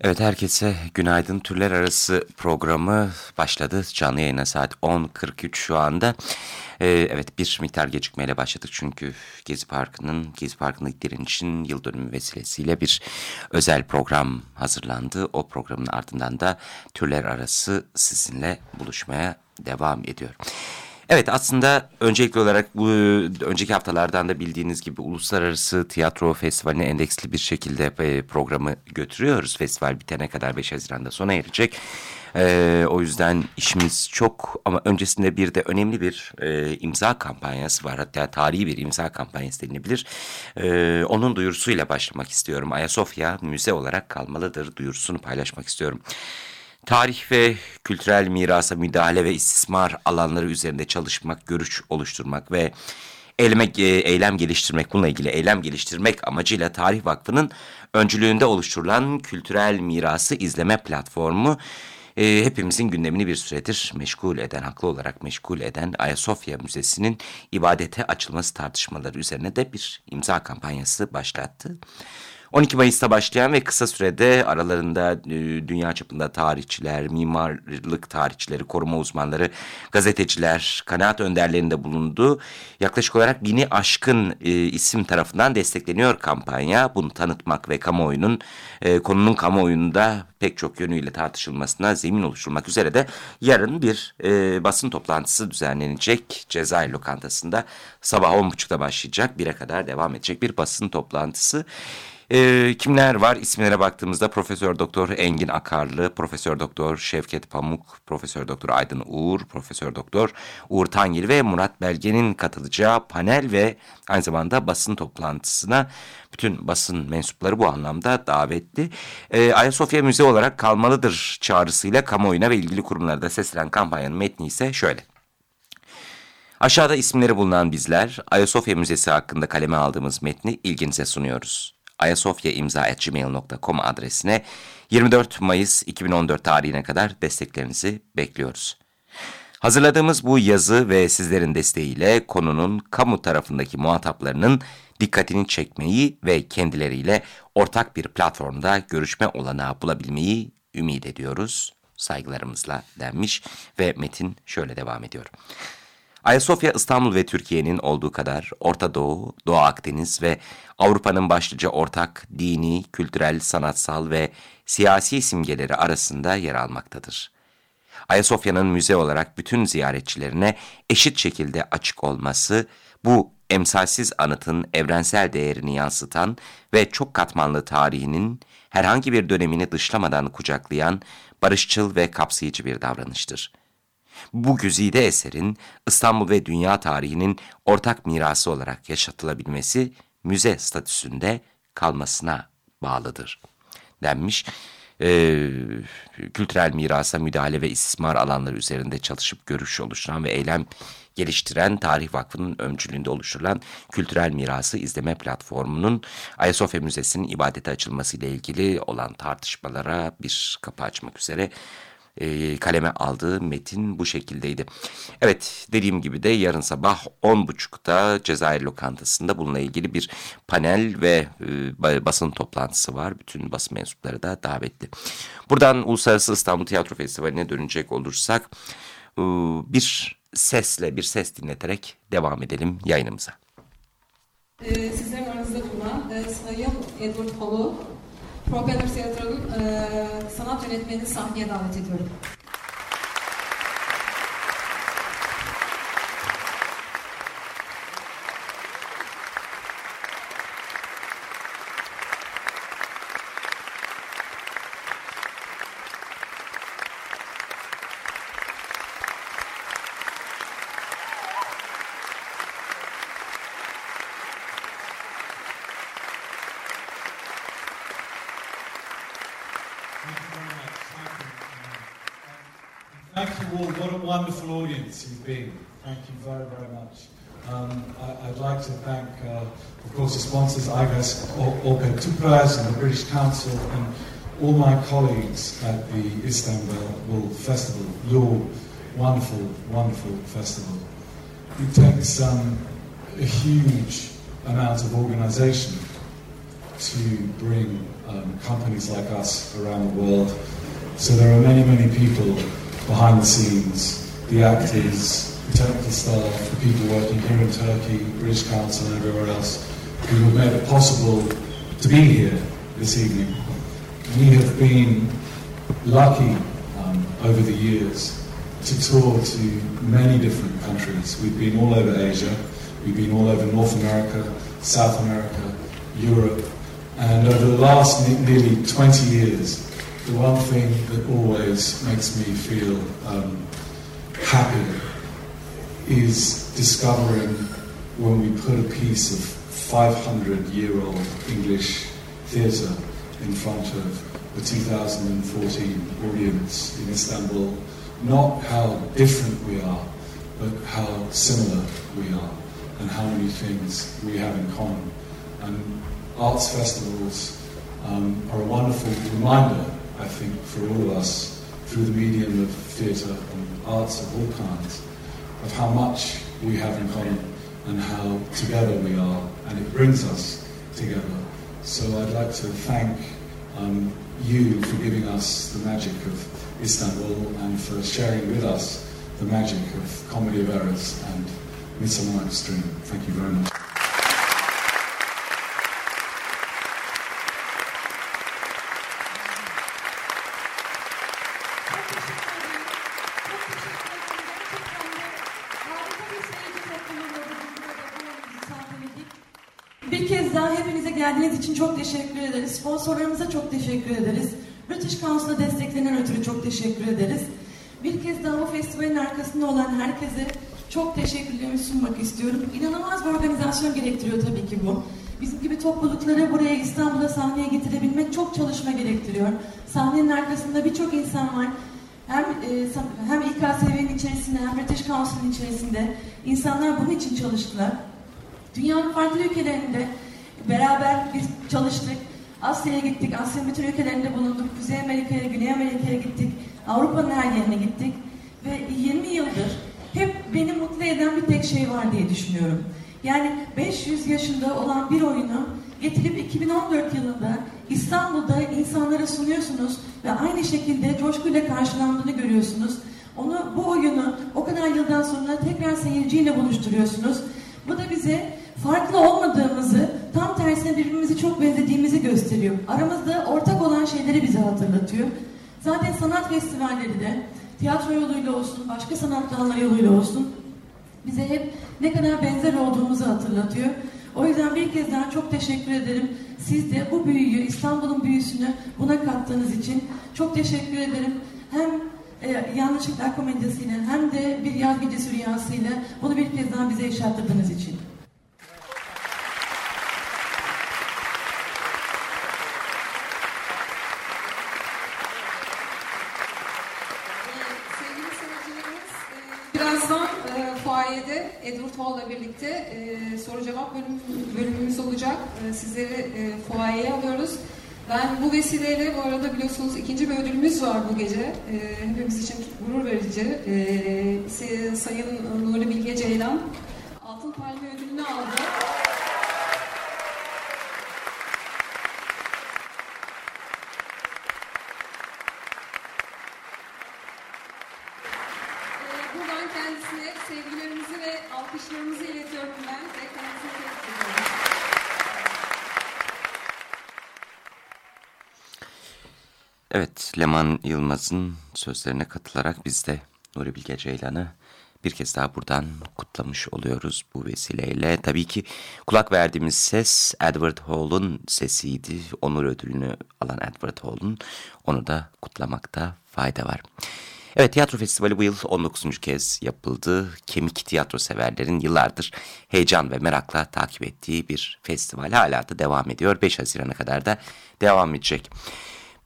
Evet herkese günaydın. Türler Arası programı başladı. Canlı yayına saat 10.43 şu anda. Ee, evet bir miktar gecikmeyle başladık çünkü Gezi Parkı'nın Gezi Parkı'ndaki direnişin yıl dönümü vesilesiyle bir özel program hazırlandı. O programın ardından da Türler Arası sizinle buluşmaya devam ediyor. Evet aslında öncelikli olarak bu önceki haftalardan da bildiğiniz gibi Uluslararası Tiyatro Festivali'ne endeksli bir şekilde e, programı götürüyoruz. Festival bitene kadar 5 Haziran'da sona erecek. Ee, o yüzden işimiz çok ama öncesinde bir de önemli bir e, imza kampanyası var. Hatta tarihi bir imza kampanyası denilebilir. Ee, onun duyurusuyla başlamak istiyorum. Ayasofya müze olarak kalmalıdır duyurusunu paylaşmak istiyorum. Tarih ve kültürel mirasa müdahale ve istismar alanları üzerinde çalışmak, görüş oluşturmak ve eyleme, eylem geliştirmek, bununla ilgili eylem geliştirmek amacıyla Tarih Vakfı'nın öncülüğünde oluşturulan kültürel mirası izleme platformu e, hepimizin gündemini bir süredir meşgul eden, haklı olarak meşgul eden Ayasofya Müzesi'nin ibadete açılması tartışmaları üzerine de bir imza kampanyası başlattı. 12 Mayıs'ta başlayan ve kısa sürede aralarında e, dünya çapında tarihçiler, mimarlık tarihçileri, koruma uzmanları, gazeteciler, kanaat önderlerinde bulunduğu yaklaşık olarak bini aşkın e, isim tarafından destekleniyor kampanya. Bunu tanıtmak ve kamuoyunun e, konunun kamuoyunda pek çok yönüyle tartışılmasına zemin oluşturmak üzere de yarın bir e, basın toplantısı düzenlenecek. Cezayir lokantasında sabah 10.30'da başlayacak, 1'e kadar devam edecek bir basın toplantısı. E, kimler var? İsimlere baktığımızda Profesör Doktor Engin Akarlı, Profesör Doktor Şevket Pamuk, Profesör Doktor Aydın Uğur, Profesör Doktor Uğur Tangil ve Murat Belge'nin katılacağı panel ve aynı zamanda basın toplantısına bütün basın mensupları bu anlamda davetli. E, Ayasofya Müze olarak kalmalıdır çağrısıyla kamuoyuna ve ilgili kurumlarda seslenen kampanyanın metni ise şöyle. Aşağıda isimleri bulunan bizler Ayasofya Müzesi hakkında kaleme aldığımız metni ilginize sunuyoruz ayasofyaimza.gmail.com adresine 24 Mayıs 2014 tarihine kadar desteklerinizi bekliyoruz. Hazırladığımız bu yazı ve sizlerin desteğiyle konunun kamu tarafındaki muhataplarının dikkatini çekmeyi ve kendileriyle ortak bir platformda görüşme olanağı bulabilmeyi ümit ediyoruz. Saygılarımızla denmiş ve metin şöyle devam ediyor. Ayasofya İstanbul ve Türkiye'nin olduğu kadar Orta Doğu, Doğu Akdeniz ve Avrupa'nın başlıca ortak dini, kültürel, sanatsal ve siyasi simgeleri arasında yer almaktadır. Ayasofya'nın müze olarak bütün ziyaretçilerine eşit şekilde açık olması, bu emsalsiz anıtın evrensel değerini yansıtan ve çok katmanlı tarihinin herhangi bir dönemini dışlamadan kucaklayan barışçıl ve kapsayıcı bir davranıştır. Bu güzide eserin İstanbul ve dünya tarihinin ortak mirası olarak yaşatılabilmesi müze statüsünde kalmasına bağlıdır denmiş. Ee, kültürel mirasa müdahale ve istismar alanları üzerinde çalışıp görüş oluşturan ve eylem geliştiren Tarih Vakfı'nın öncülüğünde oluşturulan Kültürel Mirası İzleme Platformu'nun Ayasofya Müzesi'nin ibadete açılması ile ilgili olan tartışmalara bir kapı açmak üzere e, kaleme aldığı metin bu şekildeydi. Evet dediğim gibi de yarın sabah 10.30'da Cezayir Lokantası'nda bununla ilgili bir panel ve e, basın toplantısı var. Bütün basın mensupları da davetli. Buradan Uluslararası İstanbul Tiyatro Festivali'ne dönecek olursak e, bir sesle bir ses dinleterek devam edelim yayınımıza. Ee, sizlerin aranızda bulunan e, Sayın Edward Polo Propeller Tiyatro'nun e, sanat yönetmenini sahneye davet ediyorum. All. What a wonderful audience you've been. Thank you very, very much. Um, I, would like to thank, uh, of course, the sponsors, IGAS, Orped Tupraz, and the British Council, and all my colleagues at the Istanbul Festival, your wonderful, wonderful festival. It takes um, a huge amount of organisation to bring um, companies like us around the world. So there are many, many people behind the scenes, the actors, the technical staff, the people working here in Turkey, British Council and everywhere else, who have made it possible to be here this evening. We have been lucky um, over the years to tour to many different countries. We've been all over Asia, we've been all over North America, South America, Europe, and over the last nearly 20 years, the one thing that always makes me feel um, happy is discovering when we put a piece of 500 year old English theatre in front of the 2014 audience in Istanbul, not how different we are, but how similar we are, and how many things we have in common. And arts festivals um, are a wonderful reminder I think, for all of us through the medium of theatre and arts of all kinds, of how much we have in common and how together we are, and it brings us together. So I'd like to thank um, you for giving us the magic of Istanbul and for sharing with us the magic of Comedy of Errors and Midsummer Night's Dream. Thank you very much. Çok teşekkür ederiz. Sponsorlarımıza çok teşekkür ederiz. British Council'a desteklenen ötürü çok teşekkür ederiz. Bir kez daha bu festivalin arkasında olan herkese çok teşekkürlerimi sunmak istiyorum. İnanılmaz bir organizasyon gerektiriyor tabii ki bu. Bizim gibi toplulukları buraya İstanbul'a sahneye getirebilmek çok çalışma gerektiriyor. Sahnenin arkasında birçok insan var. Hem e, hem İKSV'nin içerisinde hem British Council'ın içerisinde insanlar bunun için çalıştılar. Dünyanın farklı ülkelerinde Beraber biz çalıştık. Asya'ya gittik. Asya'nın bütün ülkelerinde bulunduk. Kuzey Amerika'ya, Güney Amerika'ya gittik. Avrupa'nın her yerine gittik. Ve 20 yıldır hep beni mutlu eden bir tek şey var diye düşünüyorum. Yani 500 yaşında olan bir oyunu getirip 2014 yılında İstanbul'da insanlara sunuyorsunuz ve aynı şekilde coşkuyla karşılandığını görüyorsunuz. Onu bu oyunu o kadar yıldan sonra tekrar seyirciyle buluşturuyorsunuz. Bu da bize farklı olmadığımızı, tersine birbirimizi çok benzediğimizi gösteriyor. Aramızda ortak olan şeyleri bize hatırlatıyor. Zaten sanat festivalleri de tiyatro yoluyla olsun, başka sanat dalları yoluyla olsun bize hep ne kadar benzer olduğumuzu hatırlatıyor. O yüzden bir kez daha çok teşekkür ederim. Siz de bu büyüyü, İstanbul'un büyüsünü buna kattığınız için çok teşekkür ederim. Hem e, yanlışlıklar komedyasıyla hem de bir yaz gecesi rüyasıyla bunu bir kez daha bize yaşattırdığınız için. Edward Hall'la birlikte e, soru cevap bölüm, bölümümüz olacak. E, sizleri e, fuayeye alıyoruz. Ben bu vesileyle bu arada biliyorsunuz ikinci bir ödülümüz var bu gece. E, hepimiz için gurur verici. E, Sayın Nuri Bilge Ceylan Altın Palme ödülünü aldı. Evet, Leman Yılmaz'ın sözlerine katılarak biz de Nuri Bilge Ceylan'ı bir kez daha buradan kutlamış oluyoruz bu vesileyle. Tabii ki kulak verdiğimiz ses Edward Hall'un sesiydi. Onur ödülünü alan Edward Hall'un. Onu da kutlamakta fayda var. Evet tiyatro festivali bu yıl 19. kez yapıldı. Kemik tiyatro severlerin yıllardır heyecan ve merakla takip ettiği bir festival hala da devam ediyor. 5 Haziran'a kadar da devam edecek.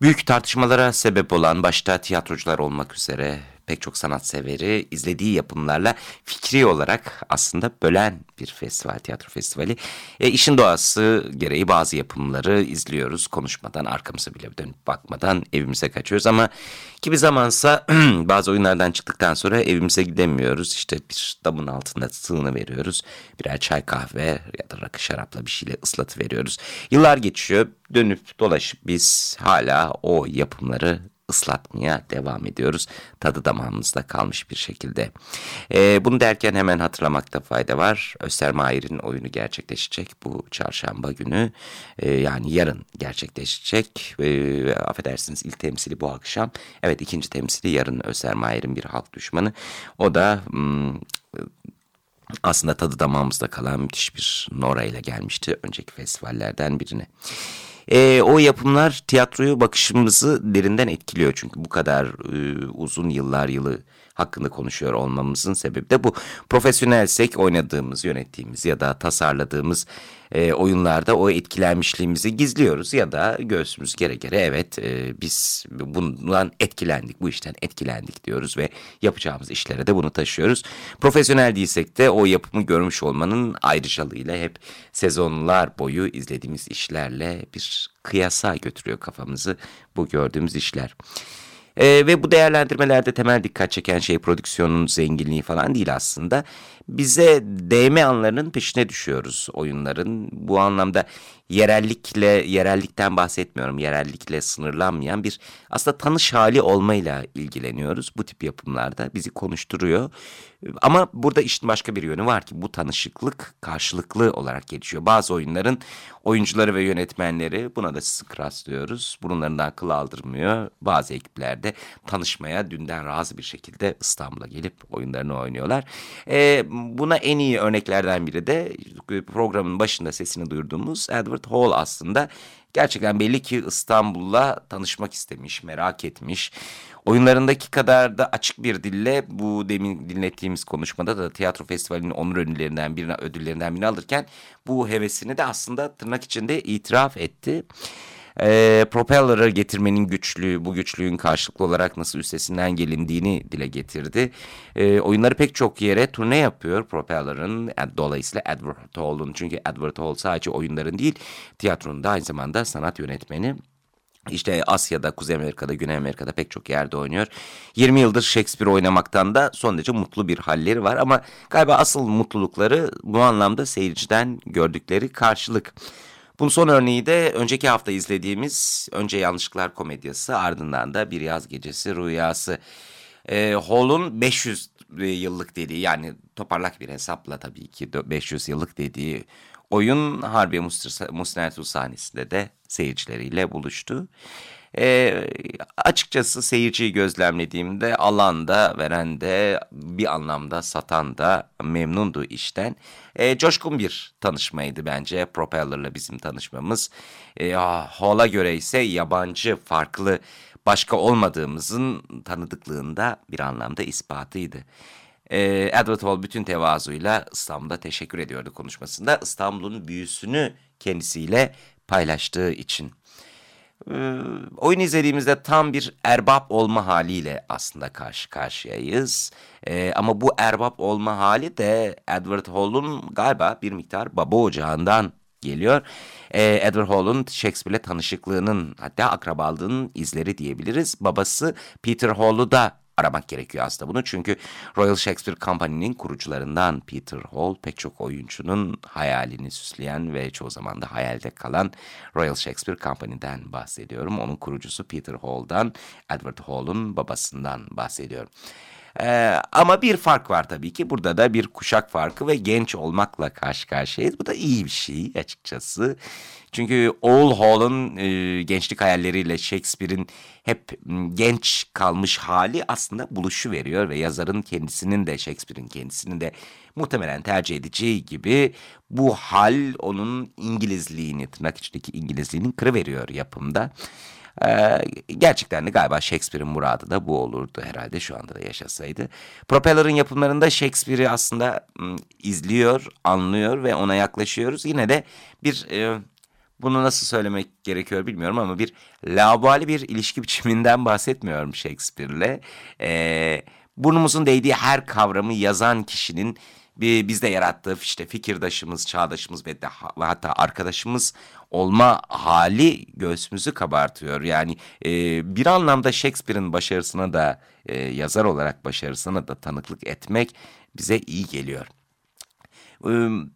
Büyük tartışmalara sebep olan başta tiyatrocular olmak üzere pek çok sanat izlediği yapımlarla fikri olarak aslında bölen bir festival, tiyatro festivali. E, işin doğası gereği bazı yapımları izliyoruz. Konuşmadan, arkamıza bile dönüp bakmadan evimize kaçıyoruz ama kimi zamansa bazı oyunlardan çıktıktan sonra evimize gidemiyoruz. İşte bir damın altında sığını veriyoruz. Birer çay kahve ya da rakı şarapla bir şeyle ıslatı veriyoruz. Yıllar geçiyor. Dönüp dolaşıp biz hala o yapımları ıslatmaya devam ediyoruz. Tadı damağımızda kalmış bir şekilde. E, bunu derken hemen hatırlamakta fayda var. Östermayer'in oyunu gerçekleşecek bu çarşamba günü. E, yani yarın gerçekleşecek. E, affedersiniz ilk temsili bu akşam. Evet ikinci temsili yarın Östermayer'in bir halk düşmanı. O da... Hmm, aslında tadı damağımızda kalan müthiş bir Nora ile gelmişti önceki festivallerden birine. E, o yapımlar tiyatroyu bakışımızı derinden etkiliyor. Çünkü bu kadar e, uzun yıllar yılı hakkında konuşuyor olmamızın sebebi de bu. Profesyonelsek oynadığımız, yönettiğimiz ya da tasarladığımız e, oyunlarda o etkilenmişliğimizi gizliyoruz ya da göğsümüz gere gere evet e, biz bundan etkilendik, bu işten etkilendik diyoruz ve yapacağımız işlere de bunu taşıyoruz. Profesyonel değilsek de o yapımı görmüş olmanın ayrıcalığıyla hep sezonlar boyu izlediğimiz işlerle bir kıyasa götürüyor kafamızı bu gördüğümüz işler. E, ve bu değerlendirmelerde temel dikkat çeken şey prodüksiyonun zenginliği falan değil aslında. Bize değme anlarının peşine düşüyoruz oyunların. Bu anlamda yerellikle, yerellikten bahsetmiyorum. Yerellikle sınırlanmayan bir aslında tanış hali olmayla ilgileniyoruz. Bu tip yapımlarda bizi konuşturuyor. Ama burada işin başka bir yönü var ki bu tanışıklık karşılıklı olarak gelişiyor. Bazı oyunların oyuncuları ve yönetmenleri buna da sık rastlıyoruz. Burunlarından kıl aldırmıyor. Bazı ekiplerde tanışmaya dünden razı bir şekilde İstanbul'a gelip oyunlarını oynuyorlar. Ee, buna en iyi örneklerden biri de programın başında sesini duyurduğumuz Edward Hall aslında. Gerçekten belli ki İstanbul'la tanışmak istemiş, merak etmiş. Oyunlarındaki kadar da açık bir dille bu demin dinlettiğimiz konuşmada da tiyatro festivalinin onur ödüllerinden birine ödüllerinden birini alırken bu hevesini de aslında tırnak içinde itiraf etti e, propeller'ı getirmenin güçlüğü, bu güçlüğün karşılıklı olarak nasıl üstesinden gelindiğini dile getirdi. E, oyunları pek çok yere turne yapıyor propeller'ın. Dolayısıyla Edward Hall'un çünkü Edward Hall sadece oyunların değil tiyatronun da aynı zamanda sanat yönetmeni. İşte Asya'da, Kuzey Amerika'da, Güney Amerika'da pek çok yerde oynuyor. 20 yıldır Shakespeare oynamaktan da son derece mutlu bir halleri var. Ama galiba asıl mutlulukları bu anlamda seyirciden gördükleri karşılık. Bunun son örneği de önceki hafta izlediğimiz Önce Yanlışlıklar Komedyası ardından da Bir Yaz Gecesi Rüyası. E, Hall'un 500 yıllık dediği yani toparlak bir hesapla tabii ki 500 yıllık dediği oyun Harbiye Musnertu sahnesinde de seyircileriyle buluştu. E, açıkçası seyirciyi gözlemlediğimde alan da veren de bir anlamda satan da memnundu işten. E, coşkun bir tanışmaydı bence Propeller'la bizim tanışmamız. E, Hall'a göre ise yabancı, farklı, başka olmadığımızın tanıdıklığında bir anlamda ispatıydı. Ee, Edward Hall bütün tevazuyla İstanbul'da teşekkür ediyordu konuşmasında. İstanbul'un büyüsünü kendisiyle paylaştığı için. Ee, oyun izlediğimizde tam bir erbap olma haliyle aslında karşı karşıyayız. Ee, ama bu erbap olma hali de Edward Hall'un galiba bir miktar baba ocağından geliyor. Ee, Edward Hall'un Shakespeare'le tanışıklığının hatta akrabalığının izleri diyebiliriz. Babası Peter Hall'u da aramak gerekiyor aslında bunu. Çünkü Royal Shakespeare Company'nin kurucularından Peter Hall pek çok oyuncunun hayalini süsleyen ve çoğu zaman da hayalde kalan Royal Shakespeare Company'den bahsediyorum. Onun kurucusu Peter Hall'dan, Edward Hall'un babasından bahsediyorum. Ee, ama bir fark var tabii ki. Burada da bir kuşak farkı ve genç olmakla karşı karşıyayız. Bu da iyi bir şey açıkçası. Çünkü Old Hall'ın e, gençlik hayalleriyle Shakespeare'in hep genç kalmış hali aslında buluşu veriyor ve yazarın kendisinin de Shakespeare'in kendisinin de muhtemelen tercih edeceği gibi bu hal onun İngilizliğini tırnak içindeki İngilizliğinin kırıveriyor yapımda. Ee, gerçekten de galiba Shakespeare'in muradı da bu olurdu herhalde şu anda da yaşasaydı. Propeller'ın yapımlarında Shakespeare'i aslında izliyor, anlıyor ve ona yaklaşıyoruz. Yine de bir e, bunu nasıl söylemek gerekiyor bilmiyorum ama bir laubali bir ilişki biçiminden bahsetmiyorum Shakespeare'le. E, burnumuzun değdiği her kavramı yazan kişinin bizde yarattığı işte fikirdaşımız, çağdaşımız ve, de, hatta arkadaşımız olma hali göğsümüzü kabartıyor. Yani e, bir anlamda Shakespeare'in başarısına da e, yazar olarak başarısına da tanıklık etmek bize iyi geliyor.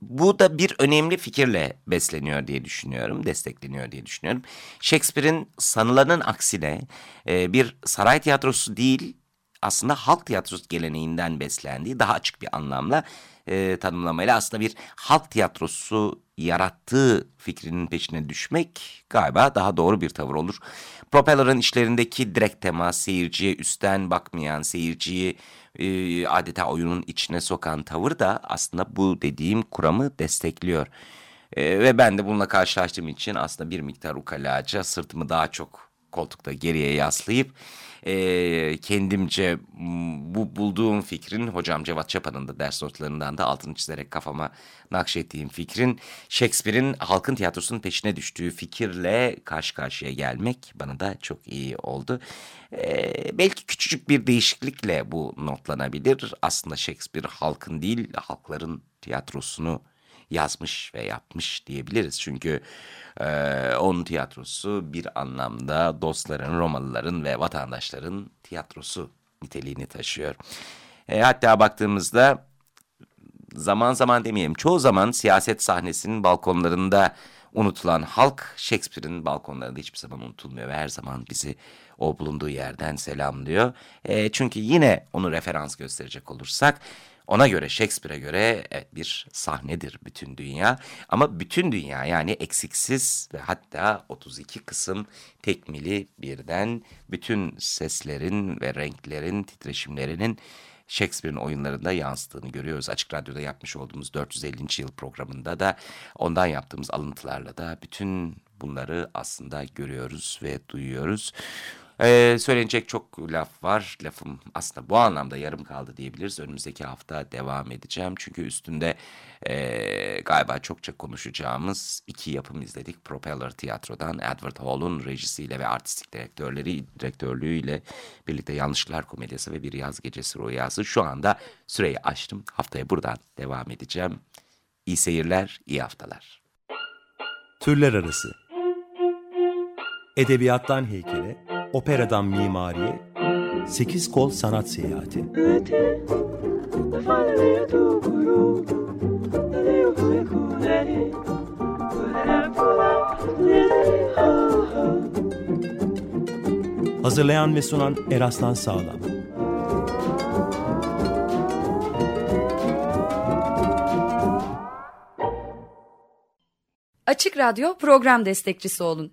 Bu da bir önemli fikirle besleniyor diye düşünüyorum, destekleniyor diye düşünüyorum. Shakespeare'in sanılanın aksine e, bir saray tiyatrosu değil, aslında halk tiyatrosu geleneğinden beslendiği daha açık bir anlamla e, tanımlamayla aslında bir halk tiyatrosu yarattığı fikrinin peşine düşmek galiba daha doğru bir tavır olur. Propeller'ın işlerindeki direkt temas, seyirciye üstten bakmayan, seyirciyi e, adeta oyunun içine sokan tavır da aslında bu dediğim kuramı destekliyor. E, ve ben de bununla karşılaştığım için aslında bir miktar ukalaca sırtımı daha çok koltukta geriye yaslayıp e, kendimce bu bulduğum fikrin hocam Cevat Çapa'nın da ders notlarından da altını çizerek kafama nakşettiğim fikrin Shakespeare'in halkın tiyatrosunun peşine düştüğü fikirle karşı karşıya gelmek bana da çok iyi oldu. E, belki küçücük bir değişiklikle bu notlanabilir. Aslında Shakespeare halkın değil halkların tiyatrosunu yazmış ve yapmış diyebiliriz. Çünkü e, onun tiyatrosu bir anlamda dostların, Romalıların ve vatandaşların tiyatrosu niteliğini taşıyor. E, hatta baktığımızda zaman zaman demeyelim çoğu zaman siyaset sahnesinin balkonlarında unutulan halk Shakespeare'in balkonlarında hiçbir zaman unutulmuyor ve her zaman bizi o bulunduğu yerden selamlıyor. E, çünkü yine onu referans gösterecek olursak ona göre Shakespeare'e göre evet, bir sahnedir bütün dünya ama bütün dünya yani eksiksiz ve hatta 32 kısım tekmili birden bütün seslerin ve renklerin titreşimlerinin Shakespeare'in oyunlarında yansıttığını görüyoruz. Açık Radyo'da yapmış olduğumuz 450. yıl programında da ondan yaptığımız alıntılarla da bütün bunları aslında görüyoruz ve duyuyoruz. Ee, söylenecek çok laf var. Lafım aslında bu anlamda yarım kaldı diyebiliriz. Önümüzdeki hafta devam edeceğim. Çünkü üstünde e, galiba çokça konuşacağımız iki yapım izledik. Propeller Tiyatro'dan Edward Hall'un rejisiyle ve artistik direktörleri direktörlüğüyle birlikte Yanlışlar Komedyası ve Bir Yaz Gecesi Rüyası. Şu anda süreyi açtım. Haftaya buradan devam edeceğim. İyi seyirler, iyi haftalar. Türler Arası Edebiyattan heykele, operadan mimariye, sekiz kol sanat seyahati. Hazırlayan ve sunan Eraslan Sağlam. Açık Radyo program destekçisi olun